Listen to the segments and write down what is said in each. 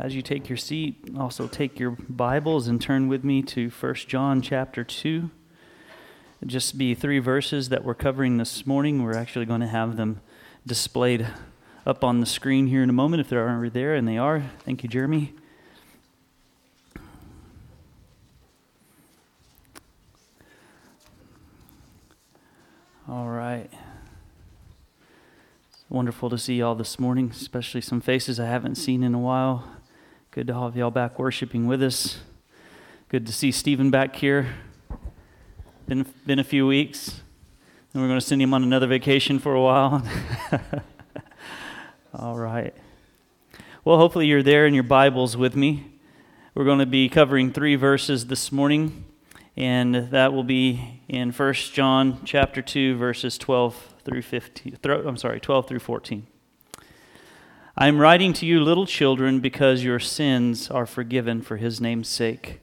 as you take your seat, also take your Bibles and turn with me to 1 John chapter 2. It'll just be three verses that we're covering this morning. We're actually going to have them displayed up on the screen here in a moment if they're already there, and they are. Thank you, Jeremy. All right. Wonderful to see y'all this morning, especially some faces I haven't seen in a while. Good to have y'all back worshiping with us. Good to see Stephen back here. Been, been a few weeks, and we're going to send him on another vacation for a while. All right. Well, hopefully you're there in your Bibles with me. We're going to be covering three verses this morning and that will be in 1 John chapter 2 verses 12 through 15 I'm sorry 12 through 14 I am writing to you little children because your sins are forgiven for his name's sake.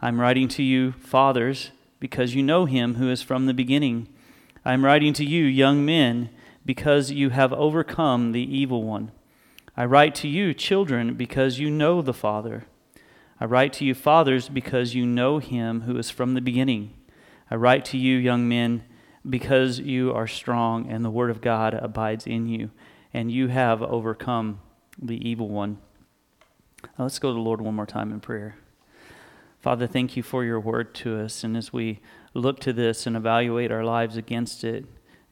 I'm writing to you fathers because you know him who is from the beginning. I am writing to you young men because you have overcome the evil one. I write to you children because you know the Father. I write to you, fathers, because you know him who is from the beginning. I write to you, young men, because you are strong and the word of God abides in you, and you have overcome the evil one. Now let's go to the Lord one more time in prayer. Father, thank you for your word to us. And as we look to this and evaluate our lives against it,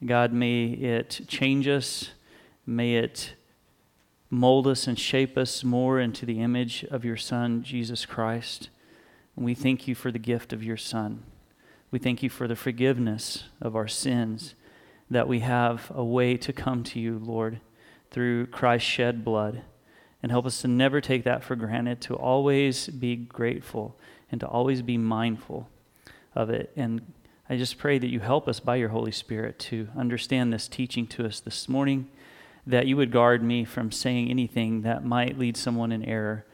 God, may it change us. May it mold us and shape us more into the image of your Son, Jesus Christ. And we thank you for the gift of your Son. We thank you for the forgiveness of our sins, that we have a way to come to you, Lord, through Christ's shed blood. And help us to never take that for granted, to always be grateful and to always be mindful of it. And I just pray that you help us by your Holy Spirit to understand this teaching to us this morning that you would guard me from saying anything that might lead someone in error.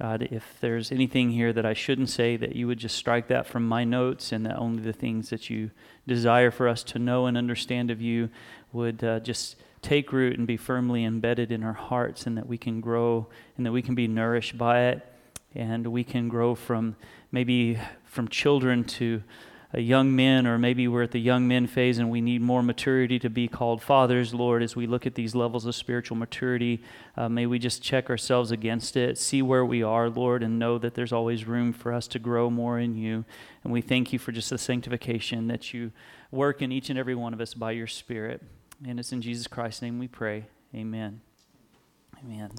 God, if there's anything here that I shouldn't say, that you would just strike that from my notes, and that only the things that you desire for us to know and understand of you would uh, just take root and be firmly embedded in our hearts, and that we can grow and that we can be nourished by it, and we can grow from maybe from children to a young men, or maybe we're at the young men phase and we need more maturity to be called fathers, Lord, as we look at these levels of spiritual maturity, uh, may we just check ourselves against it, see where we are, Lord, and know that there's always room for us to grow more in you. And we thank you for just the sanctification that you work in each and every one of us by your Spirit. And it's in Jesus Christ's name we pray. Amen. Amen.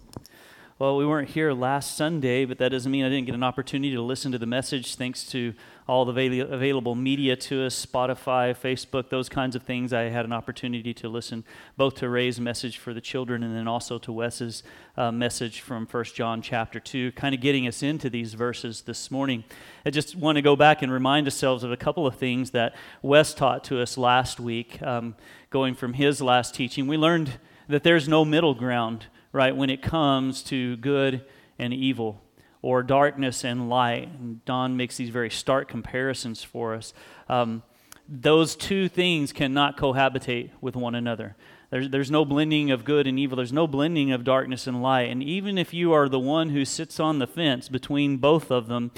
Well, we weren't here last Sunday, but that doesn't mean I didn't get an opportunity to listen to the message thanks to all the available media to us Spotify, Facebook, those kinds of things. I had an opportunity to listen both to Ray's message for the children and then also to Wes's uh, message from 1 John chapter 2, kind of getting us into these verses this morning. I just want to go back and remind ourselves of a couple of things that Wes taught to us last week, um, going from his last teaching. We learned that there's no middle ground right, when it comes to good and evil or darkness and light. And John makes these very stark comparisons for us. Um, those two things cannot cohabitate with one another. There's, there's no blending of good and evil. There's no blending of darkness and light. And even if you are the one who sits on the fence between both of them,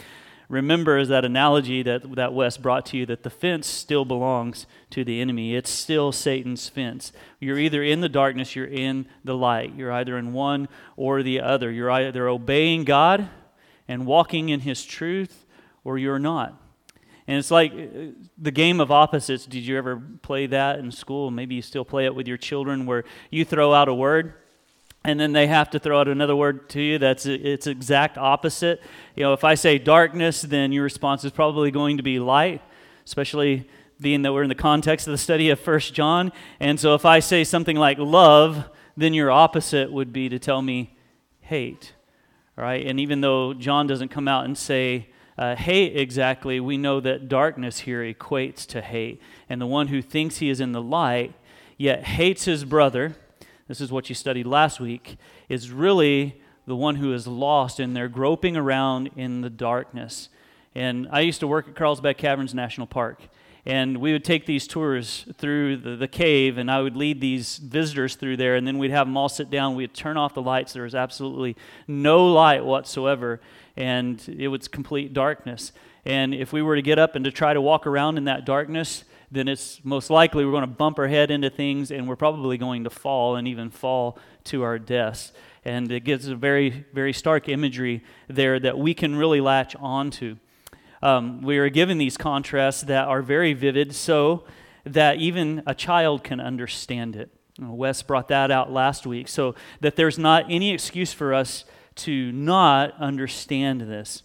remember as that analogy that, that Wes brought to you that the fence still belongs to the enemy. It's still Satan's fence. You're either in the darkness, you're in the light. You're either in one or the other. You're either obeying God and walking in his truth, or you're not. And it's like uh, the game of opposites. Did you ever play that in school? Maybe you still play it with your children where you throw out a word and then they have to throw out another word to you that's its exact opposite. You know, if I say darkness, then your response is probably going to be light, especially being that we're in the context of the study of First John. And so if I say something like love, then your opposite would be to tell me hate. Right? And even though John doesn't come out and say uh, hate exactly, we know that darkness here equates to hate. And the one who thinks he is in the light, yet hates his brother, this is what you studied last week, is really the one who is lost and they're groping around in the darkness. And I used to work at Carlsbad Caverns National Park. And we would take these tours through the, the cave, and I would lead these visitors through there, and then we'd have them all sit down. We'd turn off the lights. There was absolutely no light whatsoever, and it was complete darkness. And if we were to get up and to try to walk around in that darkness, then it's most likely we're going to bump our head into things and we're probably going to fall and even fall to our deaths. And it gives a very, very stark imagery there that we can really latch onto. Um, we are given these contrasts that are very vivid so that even a child can understand it. Wes brought that out last week, so that there's not any excuse for us to not understand this.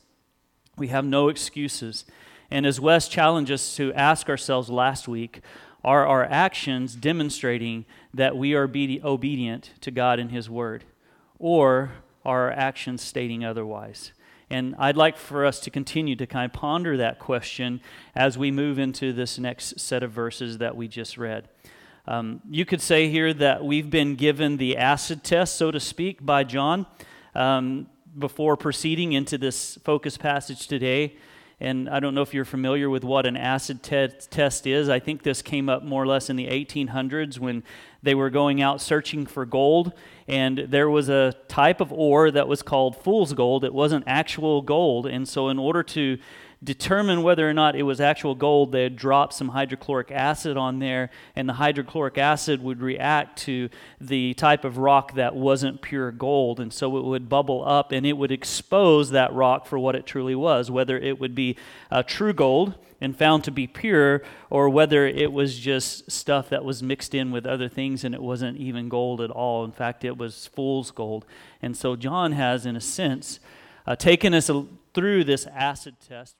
We have no excuses. And as Wes challenged us to ask ourselves last week, are our actions demonstrating that we are obedient to God and His Word? Or are our actions stating otherwise? And I'd like for us to continue to kind of ponder that question as we move into this next set of verses that we just read. Um, you could say here that we've been given the acid test, so to speak, by John um, before proceeding into this focus passage today. And I don't know if you're familiar with what an acid te- test is. I think this came up more or less in the 1800s when they were going out searching for gold. And there was a type of ore that was called fool's gold. It wasn't actual gold. And so, in order to determine whether or not it was actual gold, they'd drop some hydrochloric acid on there, and the hydrochloric acid would react to the type of rock that wasn't pure gold. And so it would bubble up and it would expose that rock for what it truly was, whether it would be uh, true gold and found to be pure, or whether it was just stuff that was mixed in with other things and it wasn't even gold at all. In fact, it was fool's gold. And so John has, in a sense, uh, taken us through this acid test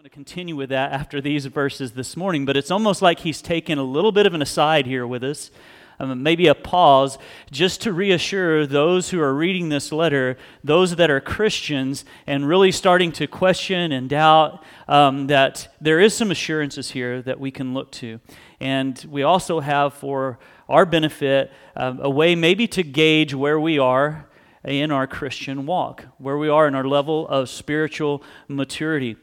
going to continue with that after these verses this morning, but it's almost like he's taken a little bit of an aside here with us, um, maybe a pause, just to reassure those who are reading this letter, those that are Christians, and really starting to question and doubt um, that there is some assurances here that we can look to. And we also have for our benefit um, a way maybe to gauge where we are in our Christian walk, where we are in our level of spiritual maturity.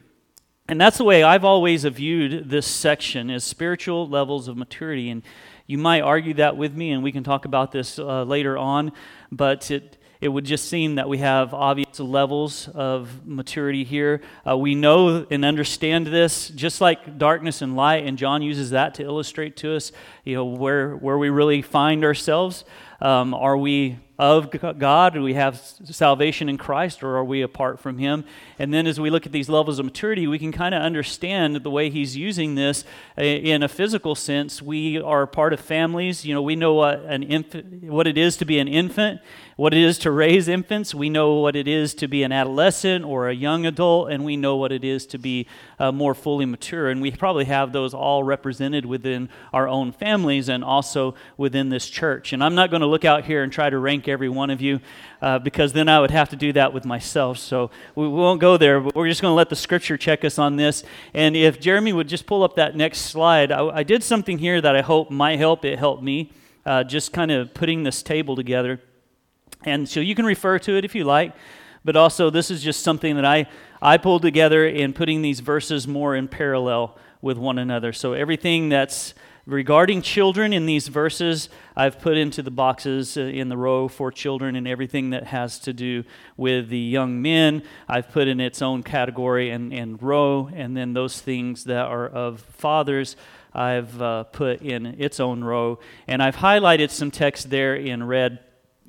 And that's the way I've always viewed this section as spiritual levels of maturity. And you might argue that with me, and we can talk about this uh, later on, but it, it would just seem that we have obvious levels of maturity here. Uh, we know and understand this, just like darkness and light, and John uses that to illustrate to us, you know, where, where we really find ourselves. Um, are we of God? Do we have salvation in Christ, or are we apart from Him? And then as we look at these levels of maturity, we can kind of understand the way He's using this in a physical sense. We are part of families. You know, we know what an what it is to be an infant, what it is to raise infants. We know what it is to be an adolescent or a young adult, and we know what it is to be uh, more fully mature. And we probably have those all represented within our own families and also within this church. And I'm not going to look out here and try to rank every one of you uh, because then I would have to do that with myself. So we, won't go there, but we're just going to let the scripture check us on this. And if Jeremy would just pull up that next slide, I, I did something here that I hope might help. It helped me, uh, just kind of putting this table together. And so you can refer to it if you like, but also this is just something that I, I pulled together in putting these verses more in parallel with one another. So everything that's regarding children in these verses, I've put into the boxes uh, in the row for children and everything that has to do with the young men, I've put in its own category and, and row. And then those things that are of fathers, I've uh, put in its own row. And I've highlighted some text there in red,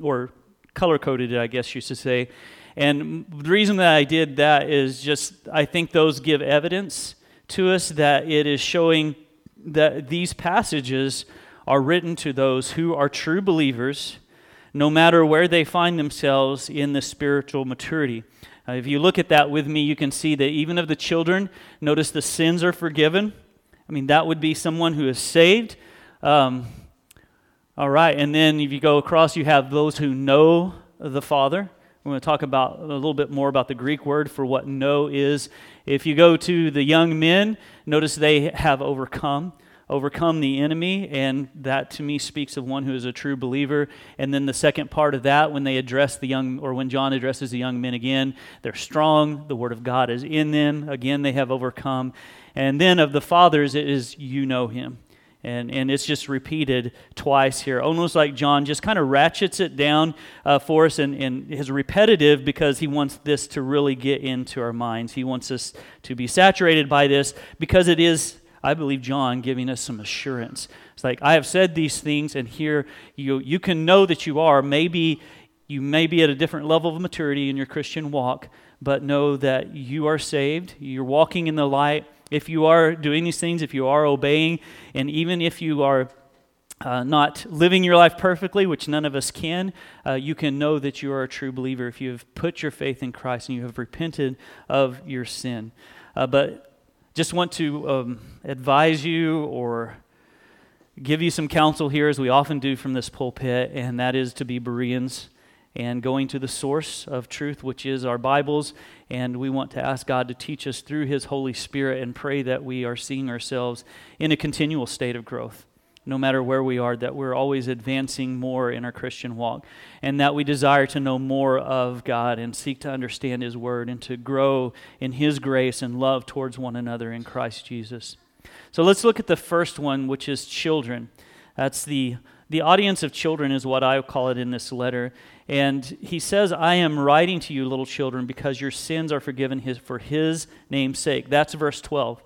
or color coded it, I guess you should say. And the reason that I did that is just I think those give evidence to us that it is showing that these passages are written to those who are true believers, no matter where they find themselves in the spiritual maturity. Uh, if you look at that with me, you can see that even of the children, notice the sins are forgiven. I mean, that would be someone who is saved. Um, all right, and then if you go across, you have those who know the Father. We're going to talk about a little bit more about the Greek word for what know is. If you go to the young men, notice they have overcome. overcome the enemy, and that to me speaks of one who is a true believer. And then the second part of that, when they address the young, or when John addresses the young men again, they're strong, the word of God is in them, again, they have overcome. And then of the fathers, it is, you know him. And, and it's just repeated twice here, almost like John just kind of ratchets it down uh, for us and, and is repetitive because he wants this to really get into our minds. He wants us to be saturated by this because it is, I believe, John giving us some assurance. It's like, I have said these things, and here you, you can know that you are. Maybe you may be at a different level of maturity in your Christian walk, but know that you are saved, you're walking in the light if you are doing these things, if you are obeying, and even if you are uh, not living your life perfectly, which none of us can, uh, you can know that you are a true believer if you have put your faith in Christ and you have repented of your sin. Uh, but just want to um, advise you or give you some counsel here, as we often do from this pulpit, and that is to be Bereans and going to the source of truth, which is our Bibles. And we want to ask God to teach us through His Holy Spirit and pray that we are seeing ourselves in a continual state of growth. No matter where we are, that we're always advancing more in our Christian walk, and that we desire to know more of God and seek to understand His Word and to grow in His grace and love towards one another in Christ Jesus. So let's look at the first one, which is children. That's the the audience of children is what I call it in this letter. And he says, I am writing to you, little children, because your sins are forgiven his, for his name's sake. That's verse 12.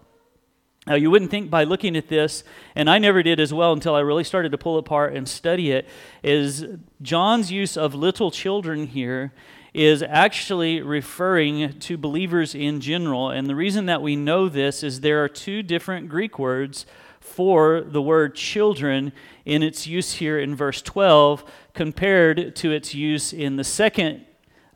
Now, you wouldn't think by looking at this, and I never did as well until I really started to pull apart and study it, is John's use of little children here is actually referring to believers in general. And the reason that we know this is there are two different Greek words for the word children in its use here in verse 12 compared to its use in the second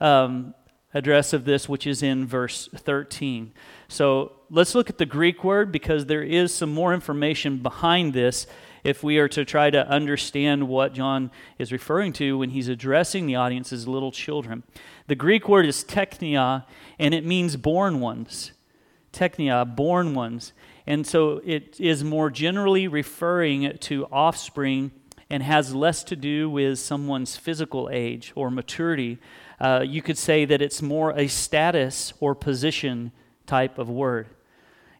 um, address of this, which is in verse 13. So let's look at the Greek word because there is some more information behind this if we are to try to understand what John is referring to when he's addressing the audience as little children. The Greek word is teknia, and it means born ones. Teknia, born ones. And so it is more generally referring to offspring and has less to do with someone's physical age or maturity. Uh, you could say that it's more a status or position type of word.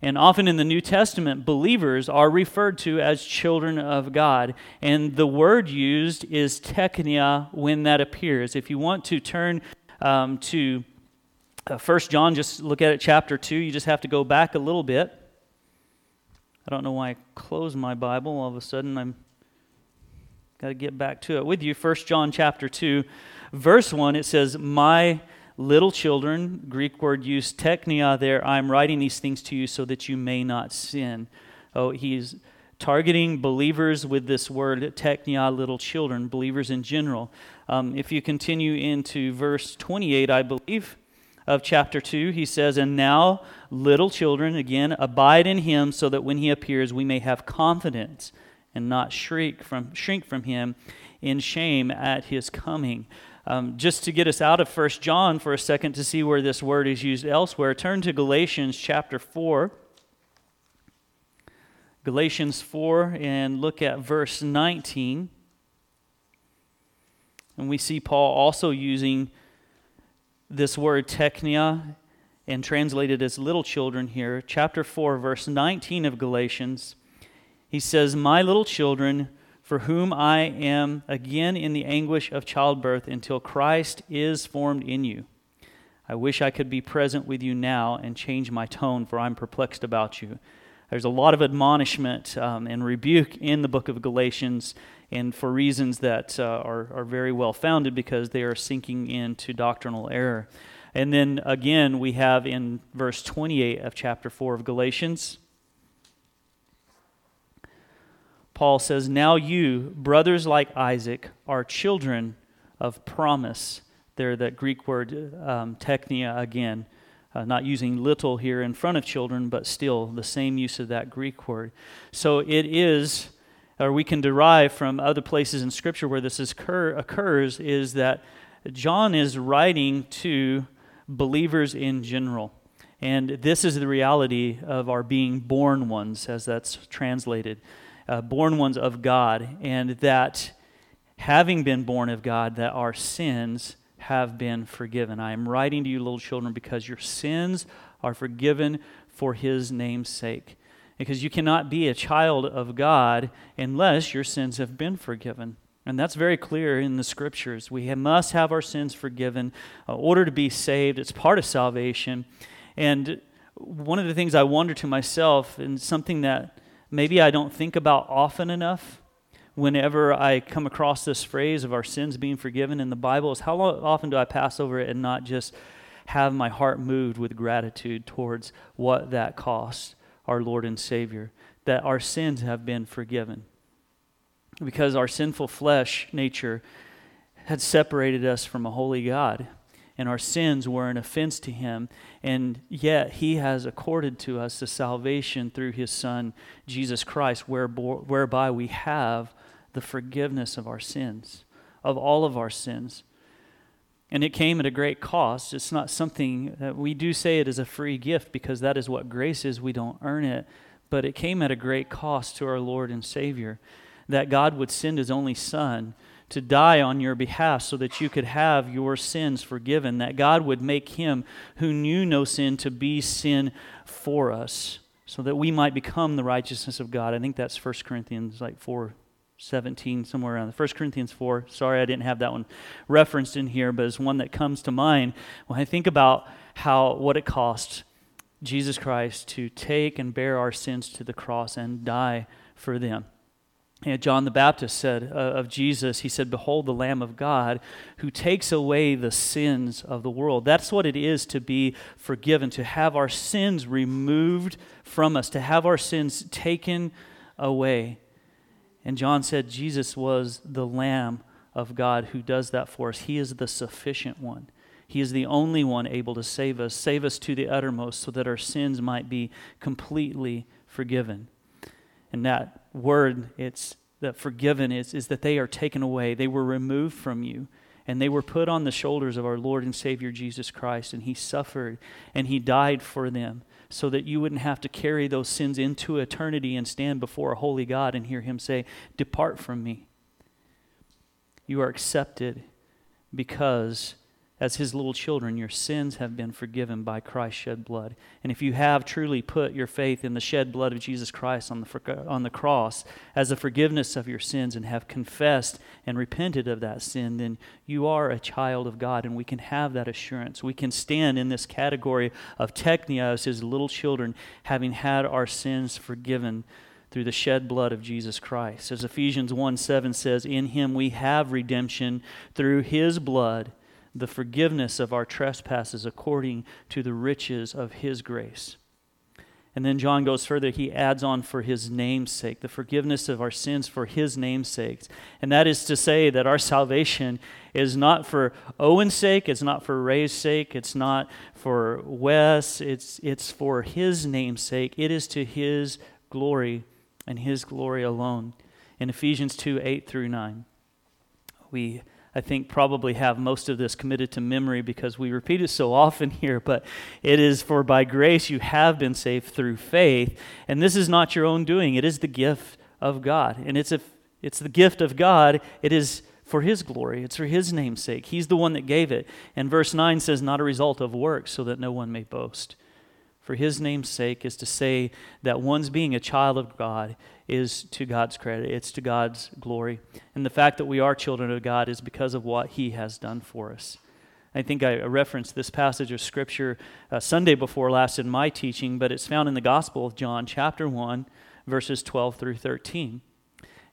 And often in the New Testament, believers are referred to as children of God. And the word used is teknia when that appears. If you want to turn um, to uh, 1 John, just look at it, chapter 2, you just have to go back a little bit. I don't know why I closed my Bible. All of a sudden, I'm got to get back to it with you. 1 John chapter 2, verse 1, it says, My little children, Greek word used teknia there, I'm writing these things to you so that you may not sin. Oh, he's targeting believers with this word teknia, little children, believers in general. Um, if you continue into verse 28, I believe, of chapter 2, he says, And now, little children, again, abide in him so that when he appears, we may have confidence and not shrink from, shrink from him in shame at his coming. Um, just to get us out of First John for a second to see where this word is used elsewhere, turn to Galatians chapter 4. Galatians 4 and look at verse 19. And we see Paul also using this word teknia and translated as little children here, chapter 4, verse 19 of Galatians, he says, My little children, for whom I am again in the anguish of childbirth until Christ is formed in you. I wish I could be present with you now and change my tone, for I'm perplexed about you. There's a lot of admonishment um, and rebuke in the book of Galatians and for reasons that uh, are, are very well founded because they are sinking into doctrinal error. And then again, we have in verse 28 of chapter 4 of Galatians, Paul says, Now you, brothers like Isaac, are children of promise. There, that Greek word um, teknia again, uh, not using little here in front of children, but still the same use of that Greek word. So it is or we can derive from other places in Scripture where this occur, occurs, is that John is writing to believers in general. And this is the reality of our being born ones, as that's translated. Uh, born ones of God, and that having been born of God, that our sins have been forgiven. I am writing to you, little children, because your sins are forgiven for his name's sake. Because you cannot be a child of God unless your sins have been forgiven. And that's very clear in the scriptures. We must have our sins forgiven in order to be saved. It's part of salvation. And one of the things I wonder to myself, and something that maybe I don't think about often enough whenever I come across this phrase of our sins being forgiven in the Bible, is how often do I pass over it and not just have my heart moved with gratitude towards what that cost our Lord and Savior, that our sins have been forgiven. Because our sinful flesh nature had separated us from a holy God, and our sins were an offense to Him. And yet, He has accorded to us the salvation through His Son, Jesus Christ, whereby we have the forgiveness of our sins, of all of our sins. And it came at a great cost. It's not something that we do say it is a free gift because that is what grace is. We don't earn it. But it came at a great cost to our Lord and Savior that God would send his only Son to die on your behalf so that you could have your sins forgiven, that God would make him who knew no sin to be sin for us so that we might become the righteousness of God. I think that's 1 Corinthians like 4 17 somewhere around 1 Corinthians 4. Sorry I didn't have that one referenced in here, but it's one that comes to mind when I think about how what it cost Jesus Christ to take and bear our sins to the cross and die for them. And John the Baptist said uh, of Jesus, he said, Behold the Lamb of God who takes away the sins of the world. That's what it is to be forgiven, to have our sins removed from us, to have our sins taken away. And John said, Jesus was the Lamb of God who does that for us. He is the sufficient one. He is the only one able to save us, save us to the uttermost, so that our sins might be completely forgiven. And that word, it's that forgiven is, is that they are taken away. They were removed from you. And they were put on the shoulders of our Lord and Savior Jesus Christ. And He suffered and He died for them so that you wouldn't have to carry those sins into eternity and stand before a holy God and hear Him say, Depart from me. You are accepted because as his little children, your sins have been forgiven by Christ's shed blood. And if you have truly put your faith in the shed blood of Jesus Christ on the, on the cross as the forgiveness of your sins and have confessed and repented of that sin, then you are a child of God, and we can have that assurance. We can stand in this category of teknios as little children, having had our sins forgiven through the shed blood of Jesus Christ. As Ephesians 1 7 says, In him we have redemption through his blood the forgiveness of our trespasses according to the riches of his grace. And then John goes further. He adds on for his name's sake, the forgiveness of our sins for his name's sake. And that is to say that our salvation is not for Owen's sake, it's not for Ray's sake, it's not for Wes, it's, it's for his name's sake. It is to his glory and his glory alone. In Ephesians 2 8 through 9, we I think, probably have most of this committed to memory because we repeat it so often here. But it is for by grace you have been saved through faith. And this is not your own doing, it is the gift of God. And it's, a, it's the gift of God, it is for His glory, it's for His name's sake. He's the one that gave it. And verse 9 says, not a result of works, so that no one may boast. For His name's sake is to say that one's being a child of God is to God's credit, it's to God's glory. And the fact that we are children of God is because of what He has done for us. I think I referenced this passage of Scripture uh, Sunday before last in my teaching, but it's found in the Gospel of John, chapter 1, verses 12 through 13.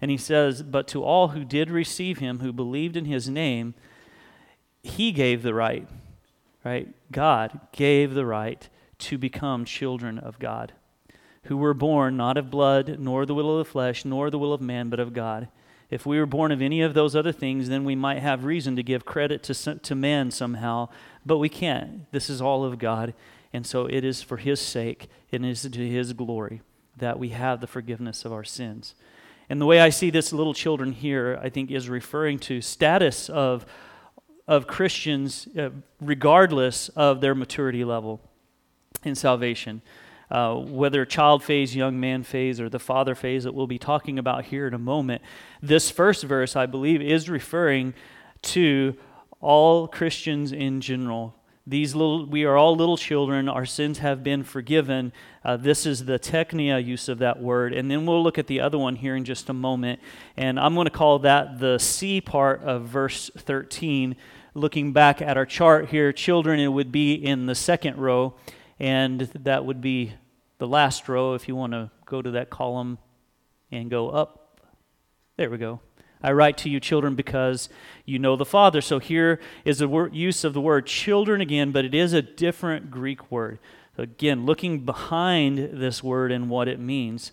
And he says, But to all who did receive him, who believed in his name, he gave the right, right? God gave the right to become children of God who were born not of blood, nor the will of the flesh, nor the will of man, but of God. If we were born of any of those other things, then we might have reason to give credit to, to man somehow, but we can't. This is all of God, and so it is for His sake, and it is to His glory that we have the forgiveness of our sins. And the way I see this little children here, I think, is referring to status of, of Christians uh, regardless of their maturity level. in salvation. Uh, whether child phase, young man phase, or the father phase that we'll be talking about here in a moment, this first verse, I believe, is referring to all Christians in general. These little, we are all little children. Our sins have been forgiven. Uh, this is the teknia use of that word. And then we'll look at the other one here in just a moment. And I'm going to call that the C part of verse 13. Looking back at our chart here, children, it would be in the second row. And that would be the last row if you want to go to that column and go up. There we go. I write to you, children, because you know the Father. So here is the use of the word children again, but it is a different Greek word. Again, looking behind this word and what it means.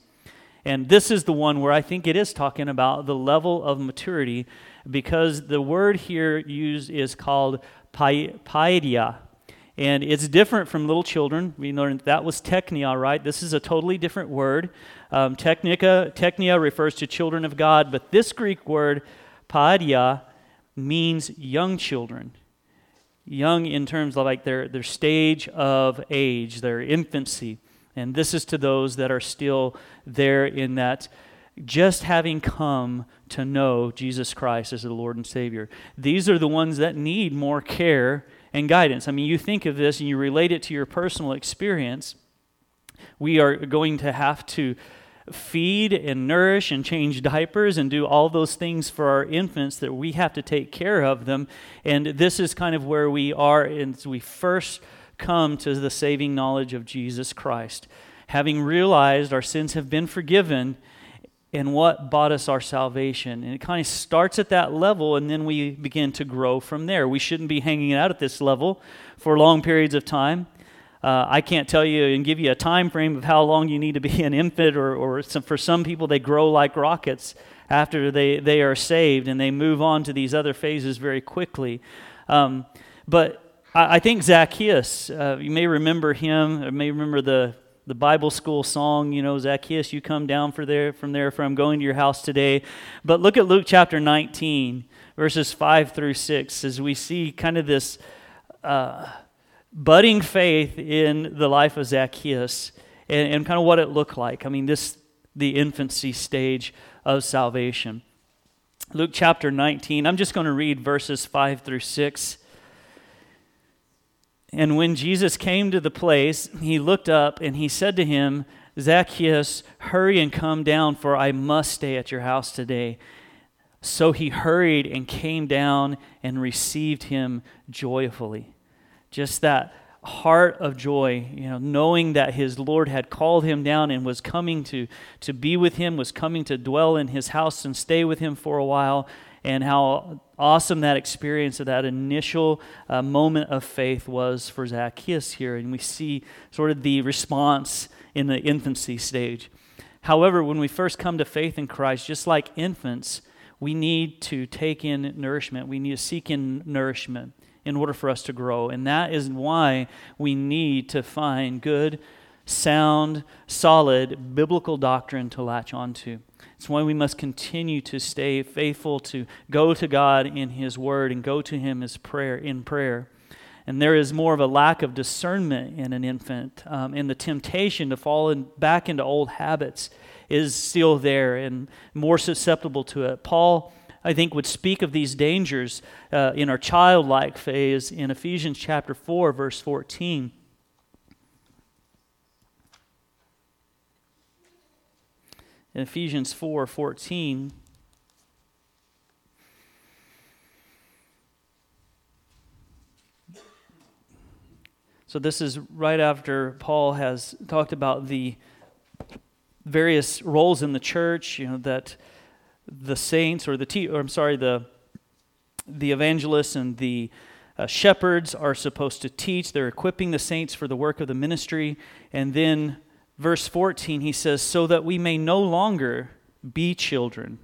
And this is the one where I think it is talking about the level of maturity because the word here used is called paideia. And it's different from little children. We learned that was teknia, right? This is a totally different word. Um, technica, teknia refers to children of God, but this Greek word, paideia, means young children. Young in terms of like their, their stage of age, their infancy. And this is to those that are still there in that just having come to know Jesus Christ as the Lord and Savior. These are the ones that need more care and guidance. I mean, you think of this and you relate it to your personal experience. We are going to have to feed and nourish and change diapers and do all those things for our infants that we have to take care of them. And this is kind of where we are as we first come to the saving knowledge of Jesus Christ. Having realized our sins have been forgiven and what bought us our salvation. And it kind of starts at that level, and then we begin to grow from there. We shouldn't be hanging out at this level for long periods of time. Uh, I can't tell you and give you a time frame of how long you need to be an infant, or, or some, for some people, they grow like rockets after they, they are saved and they move on to these other phases very quickly. Um, but I, I, think Zacchaeus, uh, you may remember him, or may remember the, the Bible school song, you know, Zacchaeus, you come down for there, from there, from going to your house today. But look at Luke chapter 19, verses 5 through 6, as we see kind of this. Uh, budding faith in the life of Zacchaeus and, and kind of what it looked like. I mean, this the infancy stage of salvation. Luke chapter 19, I'm just going to read verses 5 through 6. And when Jesus came to the place, he looked up and he said to him, Zacchaeus, hurry and come down, for I must stay at your house today. So he hurried and came down and received him joyfully just that heart of joy, you know, knowing that his Lord had called him down and was coming to, to be with him, was coming to dwell in his house and stay with him for a while, and how awesome that experience of that initial uh, moment of faith was for Zacchaeus here. And we see sort of the response in the infancy stage. However, when we first come to faith in Christ, just like infants, we need to take in nourishment. We need to seek in nourishment in order for us to grow. And that is why we need to find good, sound, solid biblical doctrine to latch onto. It's why we must continue to stay faithful to go to God in His Word and go to Him as prayer in prayer. And there is more of a lack of discernment in an infant, um, and the temptation to fall in, back into old habits is still there and more susceptible to it. Paul I think, would speak of these dangers uh, in our childlike phase in Ephesians chapter 4, verse 14. In Ephesians 4 14, So, this is right after Paul has talked about the various roles in the church, you know, that the saints or the te- or I'm sorry the the evangelists and the uh, shepherds are supposed to teach. They're equipping the saints for the work of the ministry. And then, verse 14, he says, So that we may no longer be children,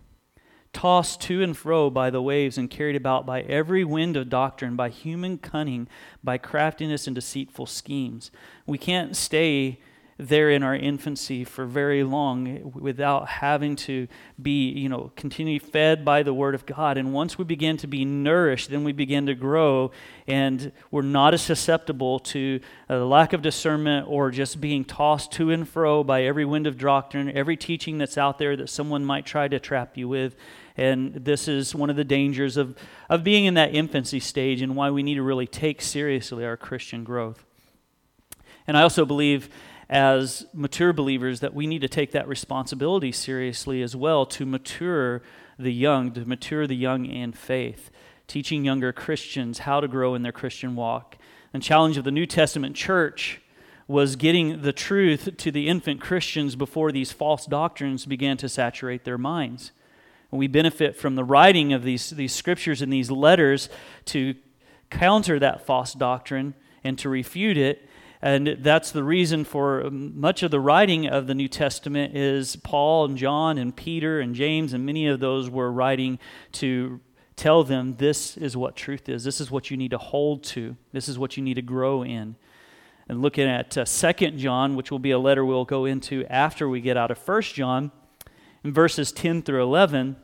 tossed to and fro by the waves and carried about by every wind of doctrine, by human cunning, by craftiness and deceitful schemes. We can't stay there in our infancy for very long without having to be, you know, continue fed by the Word of God. And once we begin to be nourished, then we begin to grow, and we're not as susceptible to uh, a lack of discernment or just being tossed to and fro by every wind of doctrine, every teaching that's out there that someone might try to trap you with. And this is one of the dangers of, of being in that infancy stage and why we need to really take seriously our Christian growth. And I also believe as mature believers that we need to take that responsibility seriously as well to mature the young, to mature the young in faith, teaching younger Christians how to grow in their Christian walk. And challenge of the New Testament church was getting the truth to the infant Christians before these false doctrines began to saturate their minds. And we benefit from the writing of these, these scriptures and these letters to counter that false doctrine and to refute it and that's the reason for much of the writing of the New Testament is Paul and John and Peter and James and many of those were writing to tell them this is what truth is. This is what you need to hold to. This is what you need to grow in. And looking at uh, 2 John, which will be a letter we'll go into after we get out of 1 John, in verses 10 through 11,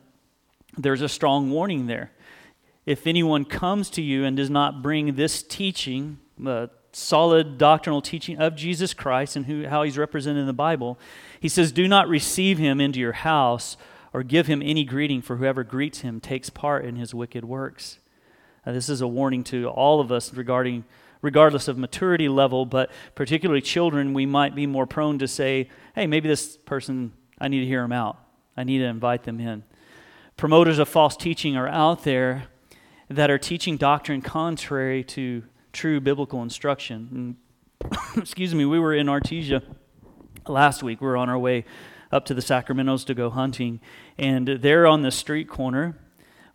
there's a strong warning there. If anyone comes to you and does not bring this teaching, uh, solid doctrinal teaching of Jesus Christ and who, how he's represented in the Bible, he says, Do not receive him into your house or give him any greeting, for whoever greets him takes part in his wicked works. Now, this is a warning to all of us regarding, regardless of maturity level, but particularly children, we might be more prone to say, Hey, maybe this person, I need to hear him out. I need to invite them in. Promoters of false teaching are out there that are teaching doctrine contrary to true biblical instruction. And, excuse me, we were in Artesia last week. We were on our way up to the Sacramentos to go hunting, and there on the street corner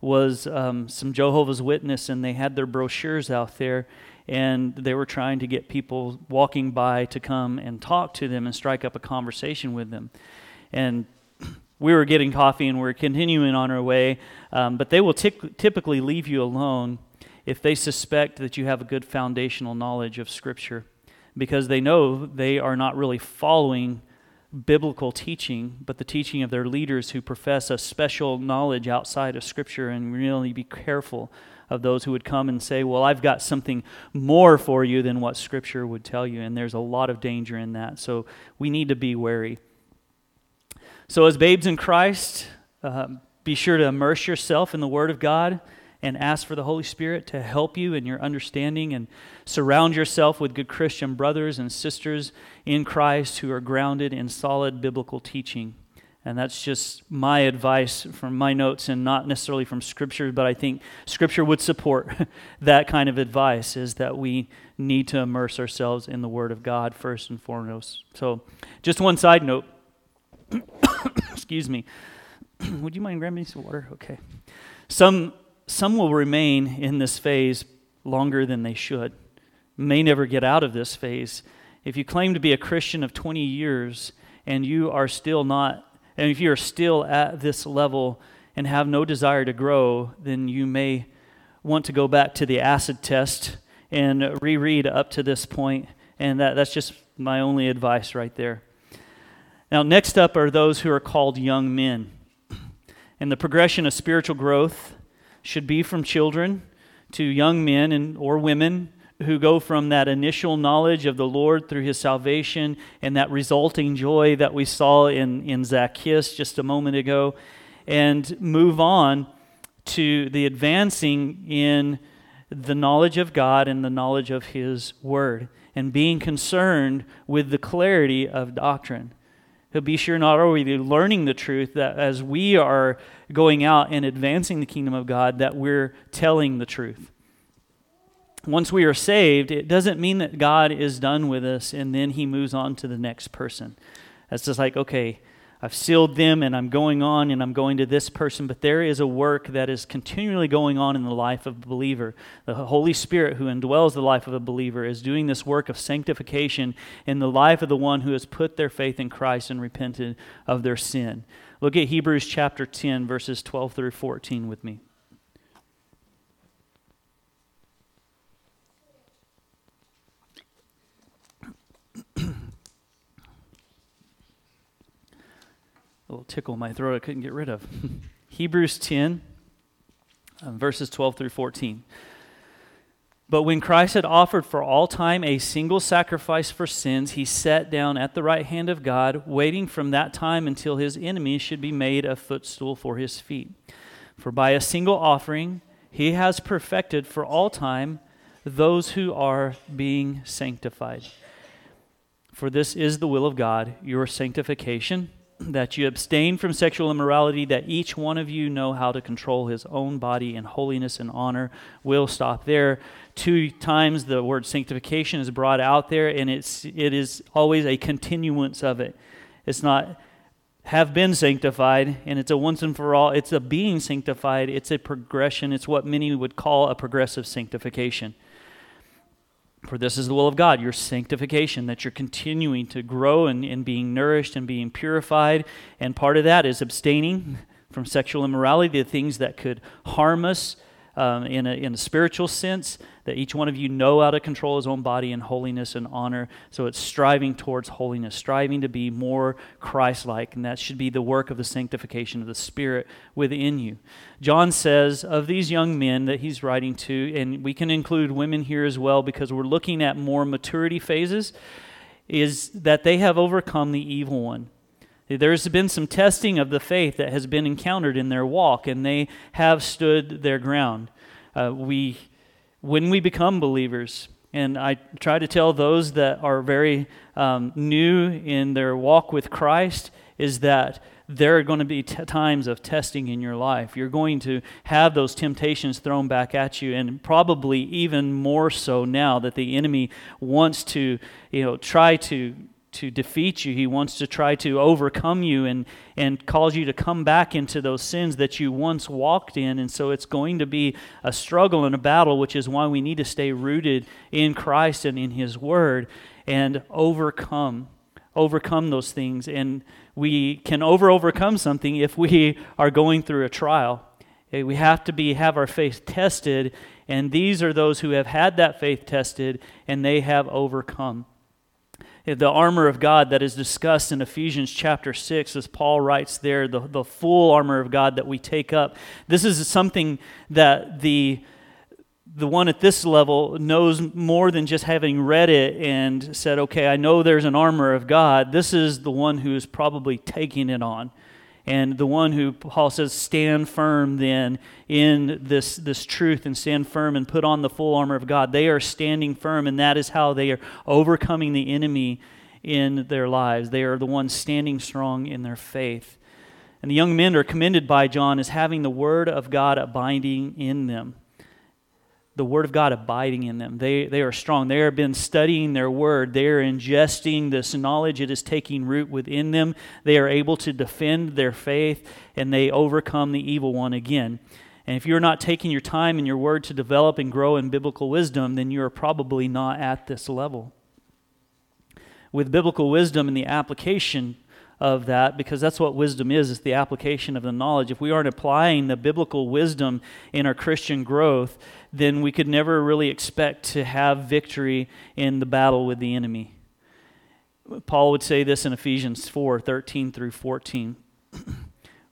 was um, some Jehovah's Witness, and they had their brochures out there, and they were trying to get people walking by to come and talk to them and strike up a conversation with them. And we were getting coffee and we are continuing on our way, um, but they will t- typically leave you alone if they suspect that you have a good foundational knowledge of Scripture because they know they are not really following biblical teaching, but the teaching of their leaders who profess a special knowledge outside of Scripture, and really be careful of those who would come and say, Well, I've got something more for you than what Scripture would tell you. And there's a lot of danger in that. So we need to be wary. So, as babes in Christ, uh, be sure to immerse yourself in the Word of God and ask for the Holy Spirit to help you in your understanding and surround yourself with good Christian brothers and sisters in Christ who are grounded in solid biblical teaching. And that's just my advice from my notes and not necessarily from Scripture, but I think Scripture would support that kind of advice is that we need to immerse ourselves in the Word of God first and foremost. So, just one side note. Excuse me. Would you mind grabbing me some water? Okay. Some some will remain in this phase longer than they should, may never get out of this phase. If you claim to be a Christian of 20 years and you are still not, and if you are still at this level and have no desire to grow, then you may want to go back to the acid test and reread up to this point. point, and that, that's just my only advice right there. Now, next up are those who are called young men. And the progression of spiritual growth should be from children to young men and, or women who go from that initial knowledge of the Lord through his salvation and that resulting joy that we saw in, in Zacchaeus just a moment ago, and move on to the advancing in the knowledge of God and the knowledge of his word, and being concerned with the clarity of doctrine. He'll be sure not only learning the truth, that as we are going out and advancing the kingdom of God, that we're telling the truth. Once we are saved, it doesn't mean that God is done with us and then he moves on to the next person. That's just like, okay, I've sealed them and I'm going on and I'm going to this person, but there is a work that is continually going on in the life of a believer. The Holy Spirit, who indwells the life of a believer, is doing this work of sanctification in the life of the one who has put their faith in Christ and repented of their sin. Look at Hebrews chapter 10, verses 12 through 14 with me. Little tickle in my throat I couldn't get rid of. Hebrews 10, um, verses 12 through 14. But when Christ had offered for all time a single sacrifice for sins, he sat down at the right hand of God, waiting from that time until his enemies should be made a footstool for his feet. For by a single offering, he has perfected for all time those who are being sanctified. For this is the will of God, your sanctification that you abstain from sexual immorality, that each one of you know how to control his own body in holiness and honor. We'll stop there. Two times the word sanctification is brought out there, and it's, it is always a continuance of it. It's not have been sanctified, and it's a once and for all. It's a being sanctified. It's a progression. It's what many would call a progressive sanctification. For this is the will of God, your sanctification, that you're continuing to grow and, and being nourished and being purified. And part of that is abstaining from sexual immorality, the things that could harm us um, in, a, in a spiritual sense, that each one of you know how to control his own body in holiness and honor. So it's striving towards holiness, striving to be more Christ like, and that should be the work of the sanctification of the Spirit within you. John says of these young men that he's writing to, and we can include women here as well because we're looking at more maturity phases, is that they have overcome the evil one. There's been some testing of the faith that has been encountered in their walk, and they have stood their ground. Uh, we, when we become believers, and I try to tell those that are very um, new in their walk with Christ, is that there are going to be t- times of testing in your life. You're going to have those temptations thrown back at you, and probably even more so now that the enemy wants to, you know, try to to defeat you. He wants to try to overcome you and, and cause you to come back into those sins that you once walked in. And so it's going to be a struggle and a battle, which is why we need to stay rooted in Christ and in His Word and overcome. Overcome those things. And we can over overcome something if we are going through a trial. Eh, we have to be have our faith tested, and these are those who have had that faith tested and they have overcome the armor of God that is discussed in Ephesians chapter 6, as Paul writes there, the, the full armor of God that we take up. This is something that the, the one at this level knows more than just having read it and said, okay, I know there's an armor of God. This is the one who is probably taking it on and the one who Paul says, stand firm then in this, this truth and stand firm and put on the full armor of God. They are standing firm, and that is how they are overcoming the enemy in their lives. They are the ones standing strong in their faith. And the young men are commended by John as having the word of God abiding in them the Word of God abiding in them. They, they are strong. They have been studying their Word. They are ingesting this knowledge. It is taking root within them. They are able to defend their faith and they overcome the evil one again. And if you're not taking your time and your Word to develop and grow in biblical wisdom, then you are probably not at this level. With biblical wisdom and the application of that because that's what wisdom is it's the application of the knowledge if we aren't applying the biblical wisdom in our christian growth then we could never really expect to have victory in the battle with the enemy. Paul would say this in ephesians 4 13 through 14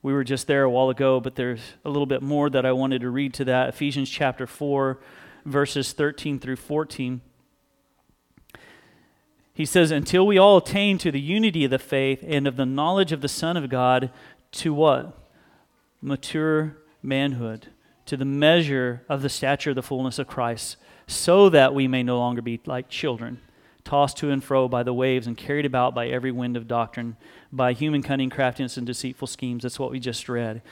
we were just there a while ago but there's a little bit more that i wanted to read to that. Ephesians chapter 4 verses 13 through 14 he says, Until we all attain to the unity of the faith and of the knowledge of the Son of God, to what? Mature manhood, to the measure of the stature of the fullness of Christ, so that we may no longer be like children, tossed to and fro by the waves and carried about by every wind of doctrine, by human cunning, craftiness, and deceitful schemes. That's what we just read.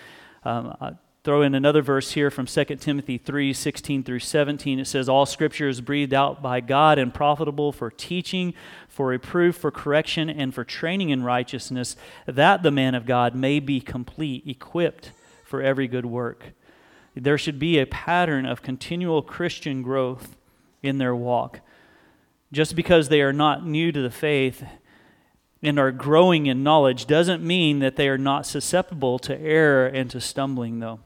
Um, throw in another verse here from 2 Timothy 3 16 through 17. It says, All scripture is breathed out by God and profitable for teaching, for reproof, for correction, and for training in righteousness, that the man of God may be complete, equipped for every good work. There should be a pattern of continual Christian growth in their walk. Just because they are not new to the faith and are growing in knowledge doesn't mean that they are not susceptible to error and to stumbling, though.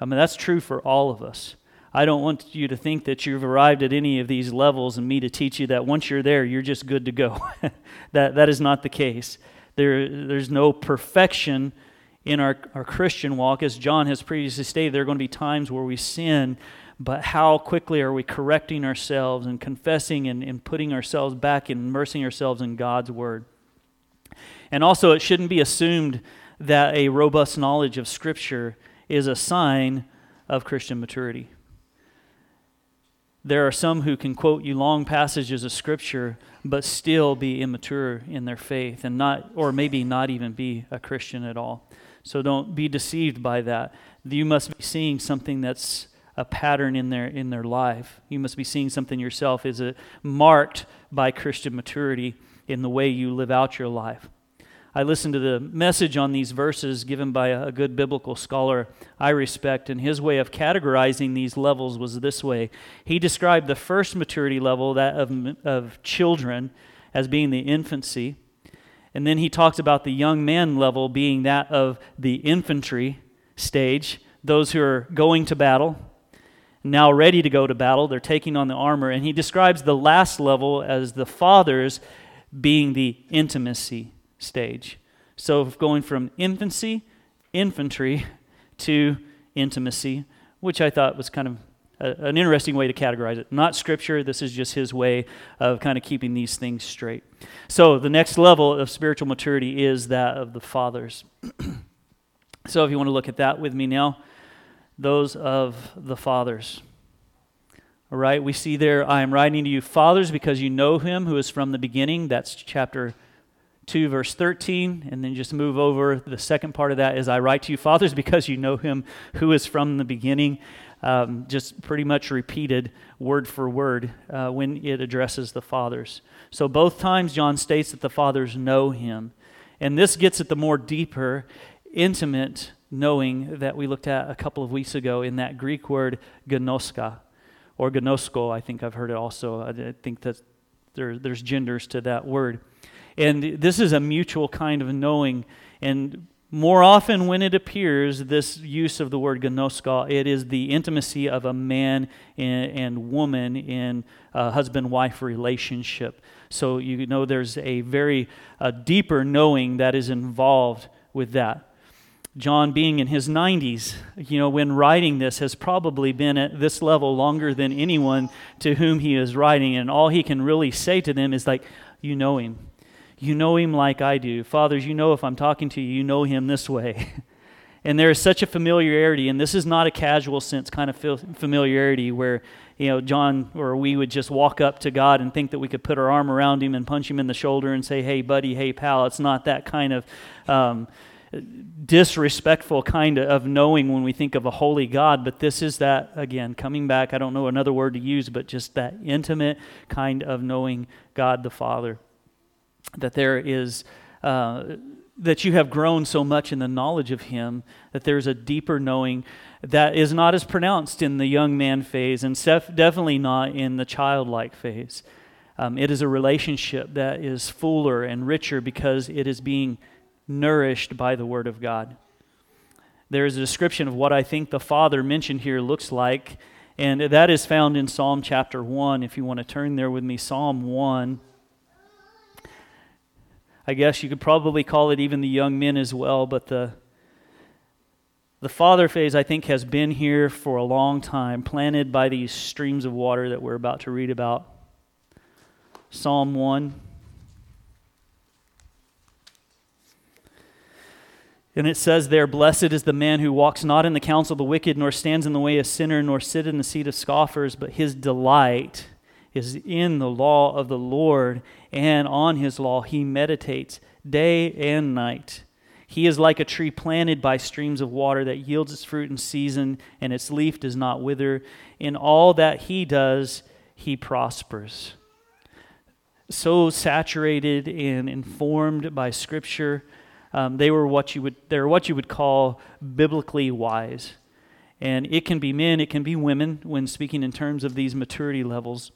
I mean, that's true for all of us. I don't want you to think that you've arrived at any of these levels and me to teach you that once you're there, you're just good to go. that, that is not the case. There, there's no perfection in our, our Christian walk. As John has previously stated, there are going to be times where we sin, but how quickly are we correcting ourselves and confessing and, and putting ourselves back and immersing ourselves in God's Word? And also, it shouldn't be assumed that a robust knowledge of Scripture is a sign of Christian maturity. There are some who can quote you long passages of Scripture, but still be immature in their faith and not, or maybe not even be a Christian at all. So don't be deceived by that. You must be seeing something that's a pattern in their in their life. You must be seeing something yourself is a, marked by Christian maturity in the way you live out your life. I listened to the message on these verses given by a good biblical scholar I respect, and his way of categorizing these levels was this way. He described the first maturity level, that of, of children, as being the infancy. And then he talks about the young man level being that of the infantry stage, those who are going to battle, now ready to go to battle. They're taking on the armor. And he describes the last level as the fathers being the intimacy stage. So going from infancy, infantry, to intimacy, which I thought was kind of an interesting way to categorize it. Not scripture, this is just his way of kind of keeping these things straight. So the next level of spiritual maturity is that of the fathers. so if you want to look at that with me now, those of the fathers. All right, we see there, I am writing to you, fathers, because you know him who is from the beginning. That's chapter 2, verse 13, and then just move over. The second part of that is I write to you, fathers, because you know him who is from the beginning. Um, just pretty much repeated word for word uh, when it addresses the fathers. So both times John states that the fathers know him. And this gets at the more deeper, intimate knowing that we looked at a couple of weeks ago in that Greek word gnoska, or gnosko, I think I've heard it also. I think that there, there's genders to that word. And this is a mutual kind of knowing. And more often, when it appears, this use of the word gnoska, it is the intimacy of a man and, woman in a husband wife relationship. So you know there's a very uh, deeper knowing that is involved with that. John, being in his 90s, you know, when writing this, has probably been at this level longer than anyone to whom he is writing. And all he can really say to them is, like, you know him. You know him like I do. Fathers, you know if I'm talking to you, you know him this way. and there is such a familiarity, and this is not a casual sense kind of familiarity where, you know, John or we would just walk up to God and think that we could put our arm around him and punch him in the shoulder and say, hey, buddy, hey, pal. It's not that kind of. Um, disrespectful kind of knowing when we think of a holy God, but this is that, again, coming back, I don't know another word to use, but just that intimate kind of knowing God the Father that there is. Uh, that you have grown so much in the knowledge of him that there's a deeper knowing that is not as pronounced in the young man phase and definitely not in the childlike phase. Um, it is a relationship that is fuller and richer because it is being nourished by the Word of God. There is a description of what I think the Father mentioned here looks like, and that is found in Psalm chapter 1. If you want to turn there with me, Psalm 1. I guess you could probably call it even the young men as well, but the the father phase, I think, has been here for a long time, planted by these streams of water that we're about to read about. Psalm 1. And it says there, Blessed is the man who walks not in the counsel of the wicked, nor stands in the way of sinner, nor sit in the seat of scoffers, but his delight is in the law of the Lord, and on his law he meditates day and night. He is like a tree planted by streams of water that yields its fruit in season, and its leaf does not wither. In all that he does, he prospers. So saturated and informed by Scripture, um, they were what you would they're what you would call biblically wise. And it can be men, it can be women when speaking in terms of these maturity levels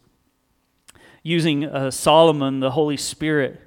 using uh, Solomon, the Holy Spirit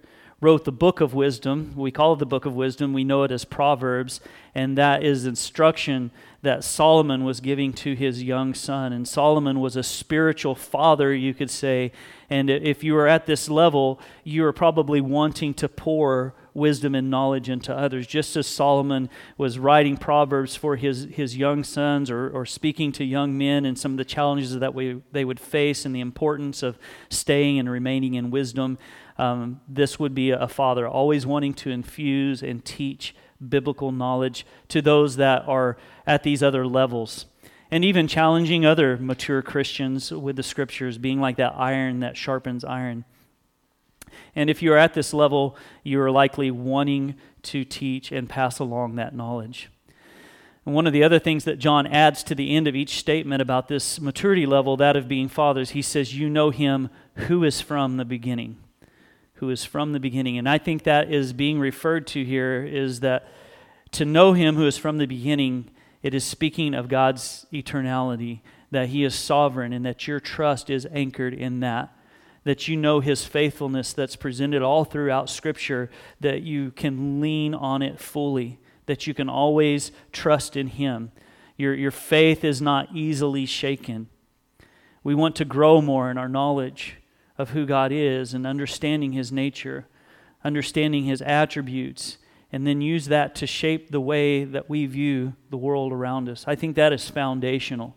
wrote the book of wisdom. We call it the book of wisdom. We know it as Proverbs, and that is instruction that Solomon was giving to his young son. And Solomon was a spiritual father, you could say. And if you are at this level, you are probably wanting to pour wisdom and knowledge into others. Just as Solomon was writing Proverbs for his, his young sons or, or speaking to young men and some of the challenges that we, they would face and the importance of staying and remaining in wisdom, um, this would be a father always wanting to infuse and teach biblical knowledge to those that are at these other levels and even challenging other mature Christians with the scriptures, being like that iron that sharpens iron. And if you're at this level, you are likely wanting to teach and pass along that knowledge. And one of the other things that John adds to the end of each statement about this maturity level, that of being fathers, he says, You know him who is from the beginning. Who is from the beginning. And I think that is being referred to here is that to know him who is from the beginning it is speaking of God's eternality, that He is sovereign, and that your trust is anchored in that. That you know His faithfulness that's presented all throughout Scripture, that you can lean on it fully, that you can always trust in Him. Your, your faith is not easily shaken. We want to grow more in our knowledge of who God is and understanding His nature, understanding His attributes, and then use that to shape the way that we view the world around us. I think that is foundational.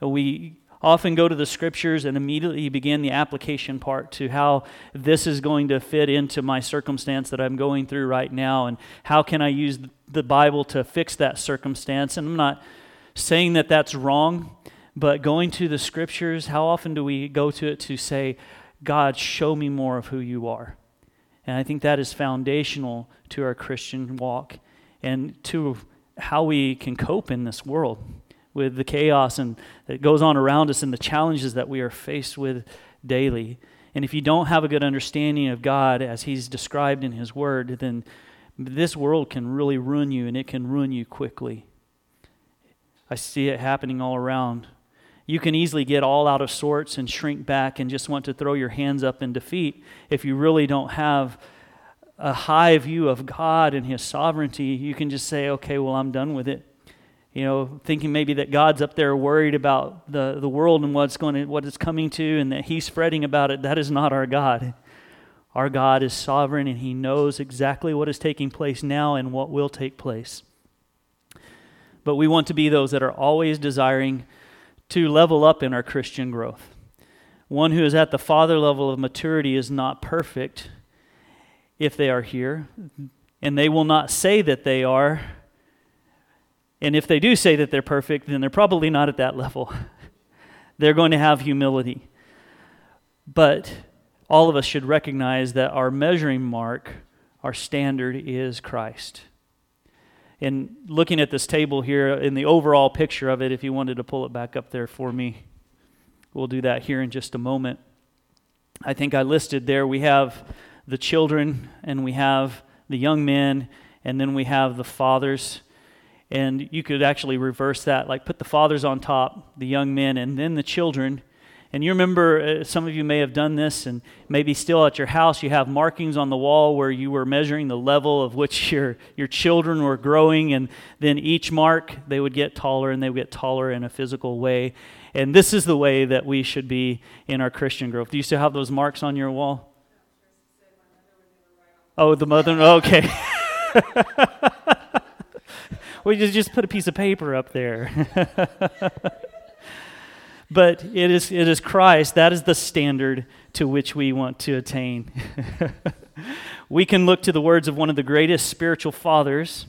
We often go to the scriptures and immediately begin the application part to how this is going to fit into my circumstance that I'm going through right now and how can I use the Bible to fix that circumstance. And I'm not saying that that's wrong, but going to the scriptures, how often do we go to it to say, God, show me more of who you are? And I think that is foundational to our Christian walk and to how we can cope in this world with the chaos and that goes on around us and the challenges that we are faced with daily. And if you don't have a good understanding of God as He's described in His Word, then this world can really ruin you and it can ruin you quickly. I see it happening all around you can easily get all out of sorts and shrink back and just want to throw your hands up in defeat if you really don't have a high view of God and His sovereignty. You can just say, okay, well, I'm done with it. You know, thinking maybe that God's up there worried about the, the world and what's going to, what it's coming to and that He's fretting about it. That is not our God. Our God is sovereign and He knows exactly what is taking place now and what will take place. But we want to be those that are always desiring to level up in our Christian growth. One who is at the father level of maturity is not perfect if they are here, and they will not say that they are. And if they do say that they're perfect, then they're probably not at that level. they're going to have humility. But all of us should recognize that our measuring mark, our standard, is Christ. And looking at this table here in the overall picture of it, if you wanted to pull it back up there for me, we'll do that here in just a moment. I think I listed there we have the children and we have the young men and then we have the fathers. And you could actually reverse that, like put the fathers on top, the young men, and then the children. And you remember, uh, some of you may have done this, and maybe still at your house, you have markings on the wall where you were measuring the level of which your, your children were growing. And then each mark, they would get taller and they would get taller in a physical way. And this is the way that we should be in our Christian growth. Do you still have those marks on your wall? Oh, the mother? Okay. we just, just put a piece of paper up there. but it is, it is Christ. That is the standard to which we want to attain. we can look to the words of one of the greatest spiritual fathers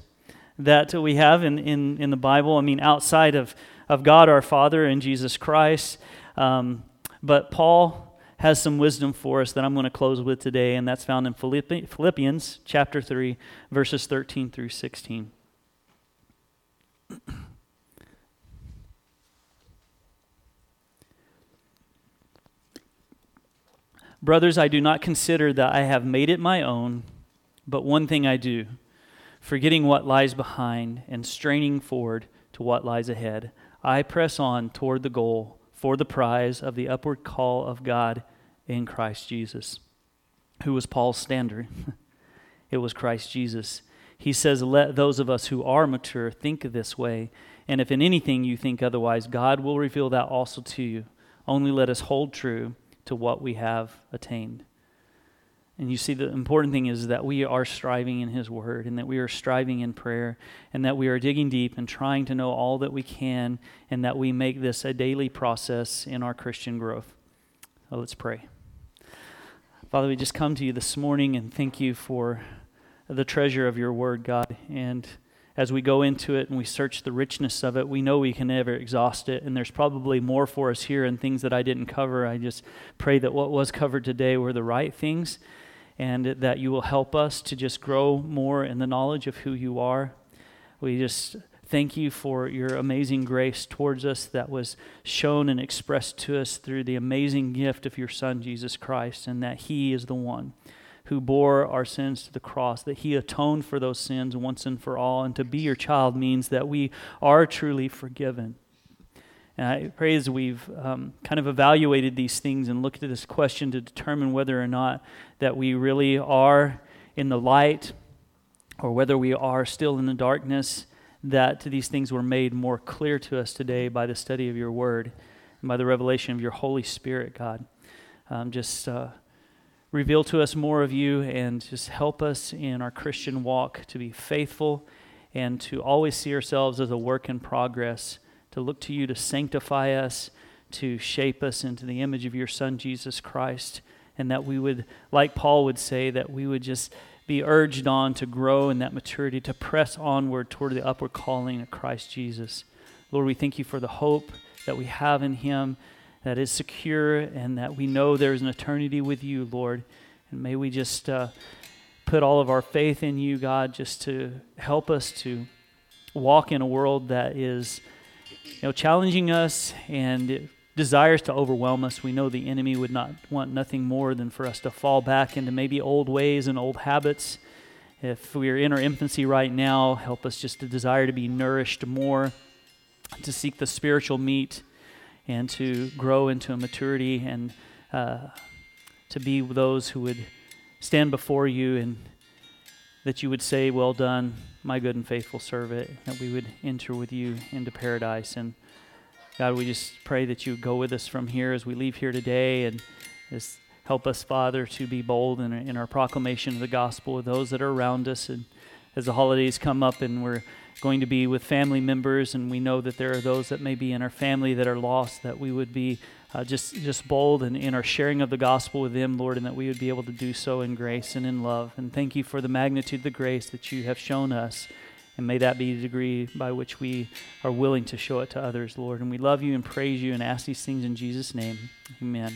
that we have in, in, in the Bible. I mean, outside of, of God our Father and Jesus Christ. Um, but Paul has some wisdom for us that I'm going to close with today, and that's found in Philippians chapter 3, verses 13 through 16. Brothers, I do not consider that I have made it my own, but one thing I do, forgetting what lies behind and straining forward to what lies ahead, I press on toward the goal for the prize of the upward call of God in Christ Jesus. Who was Paul's standard? it was Christ Jesus. He says, Let those of us who are mature think this way, and if in anything you think otherwise, God will reveal that also to you. Only let us hold true to what we have attained. And you see, the important thing is that we are striving in His Word and that we are striving in prayer and that we are digging deep and trying to know all that we can and that we make this a daily process in our Christian growth. So let's pray. Father, we just come to you this morning and thank you for the treasure of your Word, God. And as we go into it and we search the richness of it, we know we can never exhaust it. And there's probably more for us here and things that I didn't cover. I just pray that what was covered today were the right things and that you will help us to just grow more in the knowledge of who you are. We just thank you for your amazing grace towards us that was shown and expressed to us through the amazing gift of your Son, Jesus Christ, and that He is the one who bore our sins to the cross, that He atoned for those sins once and for all. And to be your child means that we are truly forgiven. And I pray as we've um, kind of evaluated these things and looked at this question to determine whether or not that we really are in the light or whether we are still in the darkness, that these things were made more clear to us today by the study of your word and by the revelation of your Holy Spirit, God. Um, just uh, reveal to us more of you and just help us in our Christian walk to be faithful and to always see ourselves as a work in progress to look to you to sanctify us, to shape us into the image of your Son, Jesus Christ, and that we would, like Paul would say, that we would just be urged on to grow in that maturity, to press onward toward the upward calling of Christ Jesus. Lord, we thank you for the hope that we have in Him that is secure and that we know there's an eternity with you, Lord. And may we just uh, put all of our faith in you, God, just to help us to walk in a world that is you know, challenging us and desires to overwhelm us. We know the enemy would not want nothing more than for us to fall back into maybe old ways and old habits. If we are in our infancy right now, help us just to desire to be nourished more, to seek the spiritual meat, and to grow into a maturity and uh, to be those who would stand before you and that you would say, Well done, my good and faithful servant, that we would enter with you into paradise. And God, we just pray that you go with us from here as we leave here today and just help us, Father, to be bold in, in our proclamation of the gospel with those that are around us. And as the holidays come up and we're going to be with family members, and we know that there are those that may be in our family that are lost, that we would be uh, just just bold in, in our sharing of the gospel with them, Lord, and that we would be able to do so in grace and in love. And thank you for the magnitude of the grace that you have shown us. And may that be the degree by which we are willing to show it to others, Lord. And we love you and praise you and ask these things in Jesus' name. Amen.